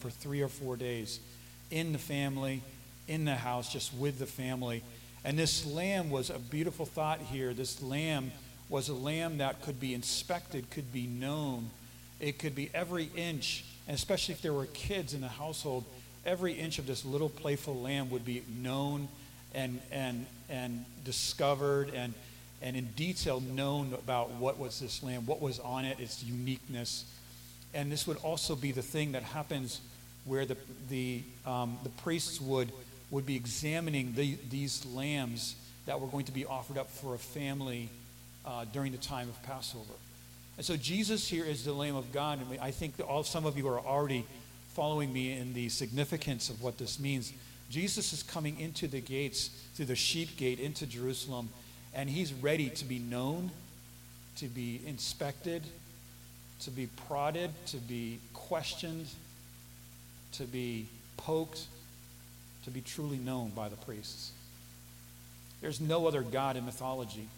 for three or four days in the family, in the house, just with the family. And this lamb was a beautiful thought here. This lamb was a lamb that could be inspected, could be known. It could be every inch, and especially if there were kids in the household, every inch of this little playful lamb would be known and, and, and discovered and, and in detail known about what was this lamb, what was on it, its uniqueness. And this would also be the thing that happens where the, the, um, the priests would, would be examining the, these lambs that were going to be offered up for a family uh, during the time of Passover. And so Jesus here is the Lamb of God, and I think all, some of you are already following me in the significance of what this means. Jesus is coming into the gates through the sheep gate into Jerusalem, and he's ready to be known, to be inspected, to be prodded, to be questioned, to be poked, to be truly known by the priests. There's no other God in mythology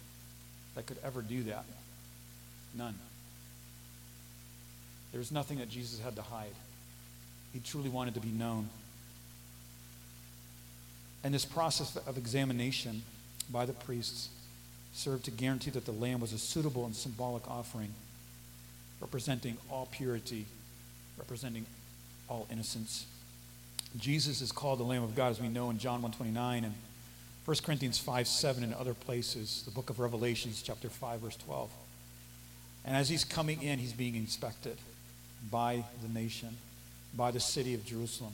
that could ever do that. None. There's nothing that Jesus had to hide. He truly wanted to be known. And this process of examination by the priests served to guarantee that the lamb was a suitable and symbolic offering, representing all purity, representing all innocence. Jesus is called the Lamb of God, as we know in John 129 and 1 Corinthians 5 7 and other places, the book of Revelations, chapter 5, verse 12. And as he's coming in, he's being inspected by the nation, by the city of Jerusalem.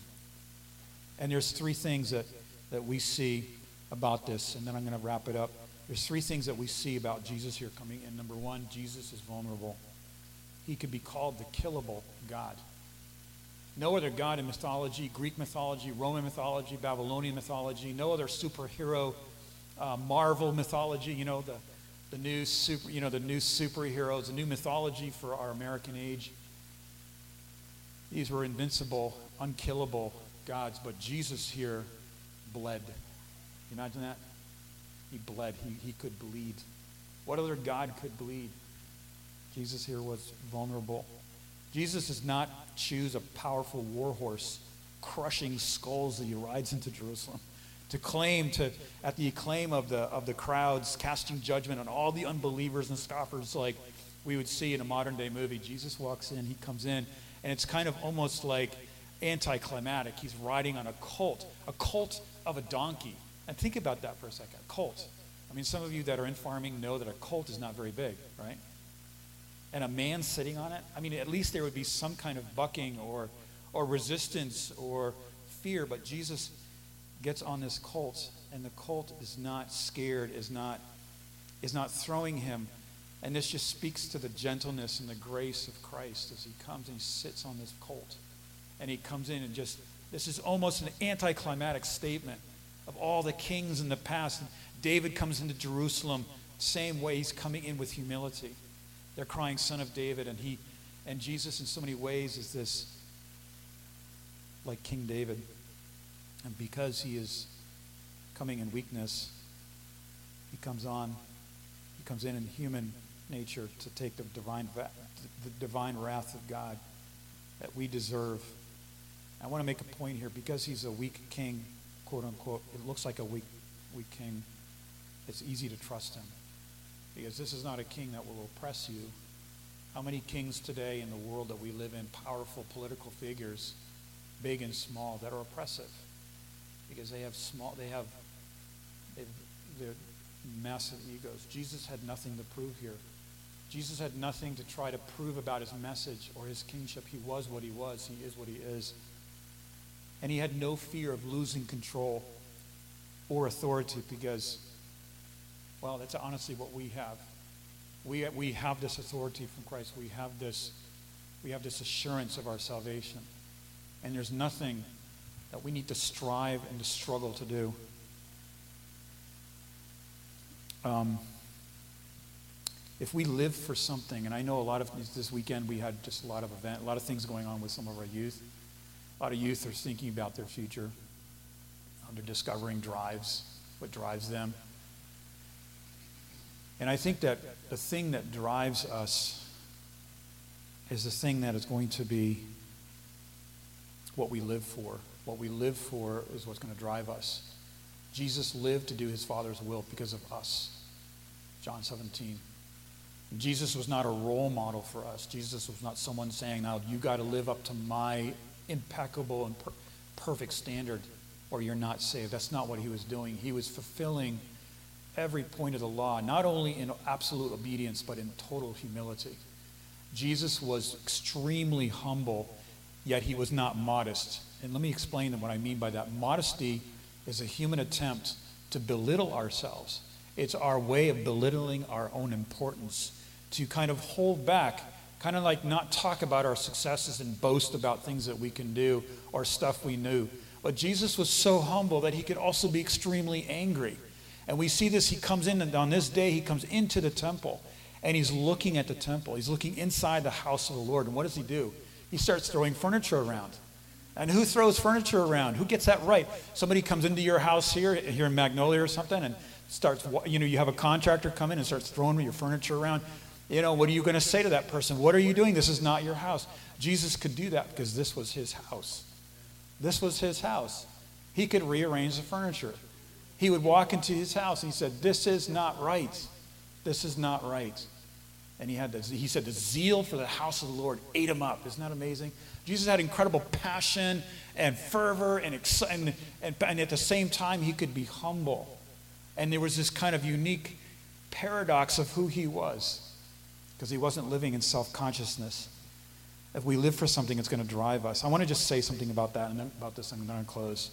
And there's three things that, that we see about this, and then I'm going to wrap it up. There's three things that we see about Jesus here coming in. Number one, Jesus is vulnerable. He could be called the killable God. No other God in mythology, Greek mythology, Roman mythology, Babylonian mythology, no other superhero, uh, Marvel mythology, you know, the, the new super, you know, the new superheroes, the new mythology for our American age. These were invincible, unkillable gods, but Jesus here bled. You imagine that? He bled. He, he could bleed. What other God could bleed? Jesus here was vulnerable. Jesus does not choose a powerful warhorse crushing skulls as he rides into Jerusalem to claim to at the acclaim of the of the crowds casting judgment on all the unbelievers and scoffers like we would see in a modern day movie. Jesus walks in he comes in and it's kind of almost like anticlimactic. He's riding on a colt a colt of a donkey. And think about that for a second a colt. I mean some of you that are in farming know that a colt is not very big right and a man sitting on it i mean at least there would be some kind of bucking or or resistance or fear but jesus gets on this colt, and the colt is not scared, is not, is not throwing him. And this just speaks to the gentleness and the grace of Christ as he comes and he sits on this colt. And he comes in and just, this is almost an anticlimactic statement of all the kings in the past. David comes into Jerusalem, same way he's coming in with humility. They're crying, Son of David, and he and Jesus in so many ways is this like King David. And because he is coming in weakness, he comes on, he comes in in human nature to take the divine, the divine wrath of God that we deserve. I want to make a point here because he's a weak king, quote unquote. It looks like a weak, weak king. It's easy to trust him because this is not a king that will oppress you. How many kings today in the world that we live in, powerful political figures, big and small, that are oppressive? because they have small, they have, they're massive egos. Jesus had nothing to prove here. Jesus had nothing to try to prove about his message or his kingship. He was what he was. He is what he is. And he had no fear of losing control or authority because, well, that's honestly what we have. We, we have this authority from Christ. We have this, we have this assurance of our salvation. And there's nothing that we need to strive and to struggle to do. Um, if we live for something, and I know a lot of this weekend we had just a lot of event, a lot of things going on with some of our youth. A lot of youth are thinking about their future. They're discovering drives, what drives them. And I think that the thing that drives us is the thing that is going to be what we live for. What we live for is what's going to drive us. Jesus lived to do his Father's will because of us. John 17. Jesus was not a role model for us. Jesus was not someone saying, now you got to live up to my impeccable and per- perfect standard or you're not saved. That's not what he was doing. He was fulfilling every point of the law, not only in absolute obedience, but in total humility. Jesus was extremely humble, yet he was not modest. And let me explain what I mean by that. Modesty is a human attempt to belittle ourselves, it's our way of belittling our own importance, to kind of hold back, kind of like not talk about our successes and boast about things that we can do or stuff we knew. But Jesus was so humble that he could also be extremely angry. And we see this, he comes in, and on this day, he comes into the temple and he's looking at the temple. He's looking inside the house of the Lord. And what does he do? He starts throwing furniture around. And who throws furniture around? Who gets that right? Somebody comes into your house here, here in Magnolia or something, and starts, you know, you have a contractor come in and starts throwing your furniture around. You know, what are you going to say to that person? What are you doing? This is not your house. Jesus could do that because this was his house. This was his house. He could rearrange the furniture. He would walk into his house and he said, This is not right. This is not right. And he had this, he said, the zeal for the house of the Lord ate him up. Isn't that amazing? Jesus had incredible passion and fervor, and, and, and, and at the same time, he could be humble. And there was this kind of unique paradox of who he was because he wasn't living in self consciousness. If we live for something, it's going to drive us. I want to just say something about that and about this, I'm going to close.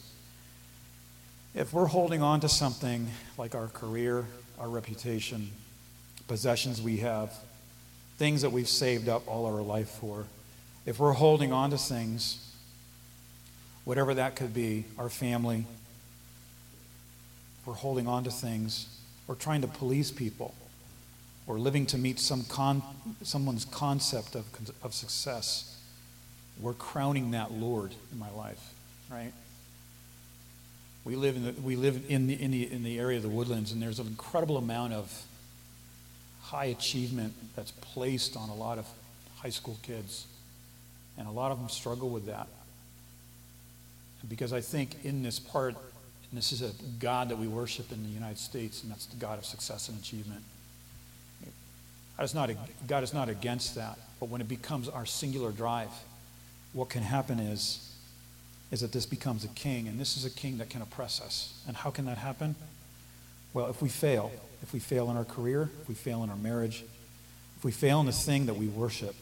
If we're holding on to something like our career, our reputation, possessions we have, things that we've saved up all our life for, if we're holding on to things, whatever that could be, our family, we're holding on to things, we're trying to please people, or living to meet some con- someone's concept of, of success, we're crowning that Lord in my life, right? We live in the, we live in the, in, the, in the area of the woodlands, and there's an incredible amount of high achievement that's placed on a lot of high school kids. And a lot of them struggle with that. Because I think in this part, and this is a God that we worship in the United States, and that's the God of success and achievement. God is not, God is not against that, but when it becomes our singular drive, what can happen is is that this becomes a king, and this is a king that can oppress us. And how can that happen? Well, if we fail, if we fail in our career, if we fail in our marriage, if we fail in the thing that we worship,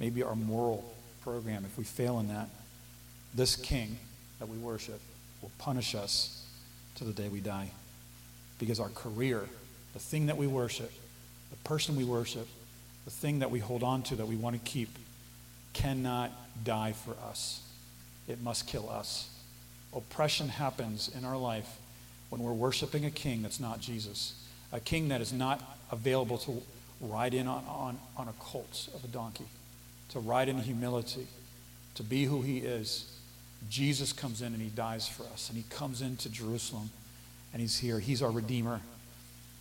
maybe our moral program, if we fail in that, this king that we worship will punish us to the day we die. Because our career, the thing that we worship, the person we worship, the thing that we hold on to that we want to keep, cannot die for us it must kill us. Oppression happens in our life when we're worshiping a king that's not Jesus, a king that is not available to ride in on, on, on a colt of a donkey, to ride in humility, to be who he is. Jesus comes in and he dies for us, and he comes into Jerusalem and he's here. He's our Redeemer.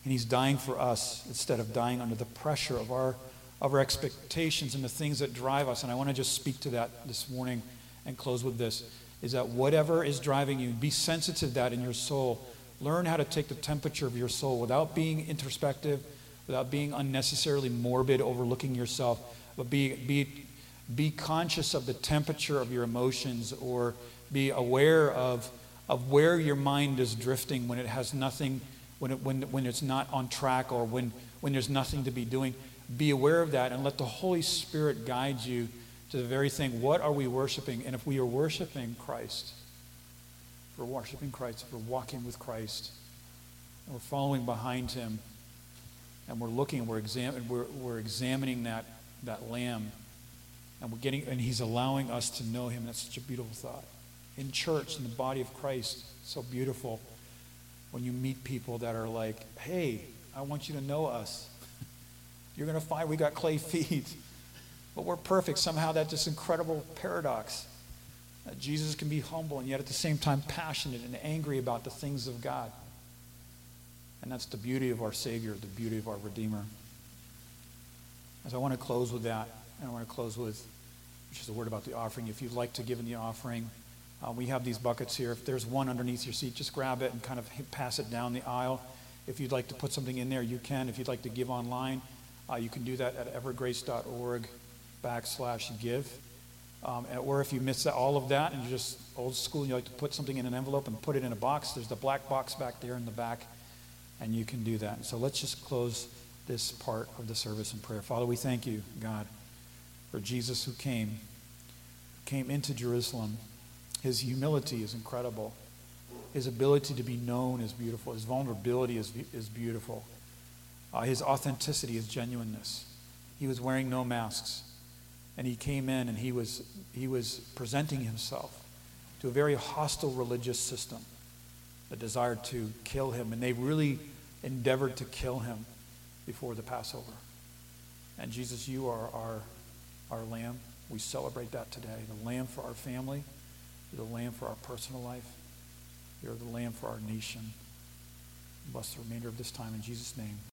And he's dying for us instead of dying under the pressure of our, of our expectations and the things that drive us. And I want to just speak to that this morning and close with this is that whatever is driving you, be sensitive to that in your soul. Learn how to take the temperature of your soul without being introspective, without being unnecessarily morbid, overlooking yourself, but be, be, be conscious of the temperature of your emotions or be aware of, of where your mind is drifting when it has nothing, when, it, when, when it's not on track or when, when there's nothing to be doing. Be aware of that and let the Holy Spirit guide you to the very thing what are we worshiping? And if we are worshiping Christ, if we're worshiping Christ, if we're walking with Christ, and we're following behind him, and we're looking and we're, exam- we're, we're examining that, that lamb, and we're getting and he's allowing us to know him. That's such a beautiful thought. In church, in the body of Christ, so beautiful when you meet people that are like, hey, I want you to know us. You're going to find we got clay feet but we're perfect. Somehow that's this incredible paradox. That Jesus can be humble and yet at the same time passionate and angry about the things of God. And that's the beauty of our Savior, the beauty of our Redeemer. As I want to close with that, and I want to close with which is a word about the offering. If you'd like to give in the offering, uh, we have these buckets here. If there's one underneath your seat, just grab it and kind of pass it down the aisle. If you'd like to put something in there, you can. If you'd like to give online, uh, you can do that at evergrace.org backslash give. Um, or if you miss all of that and you're just old school and you like to put something in an envelope and put it in a box, there's the black box back there in the back, and you can do that. So let's just close this part of the service in prayer. Father, we thank you, God, for Jesus who came, came into Jerusalem. His humility is incredible. His ability to be known is beautiful. His vulnerability is, is beautiful. Uh, his authenticity, his genuineness. He was wearing no masks. And he came in and he was, he was presenting himself to a very hostile religious system that desired to kill him. And they really endeavored to kill him before the Passover. And Jesus, you are our, our lamb. We celebrate that today. The lamb for our family, you're the lamb for our personal life, you're the lamb for our nation. Bless the remainder of this time in Jesus' name.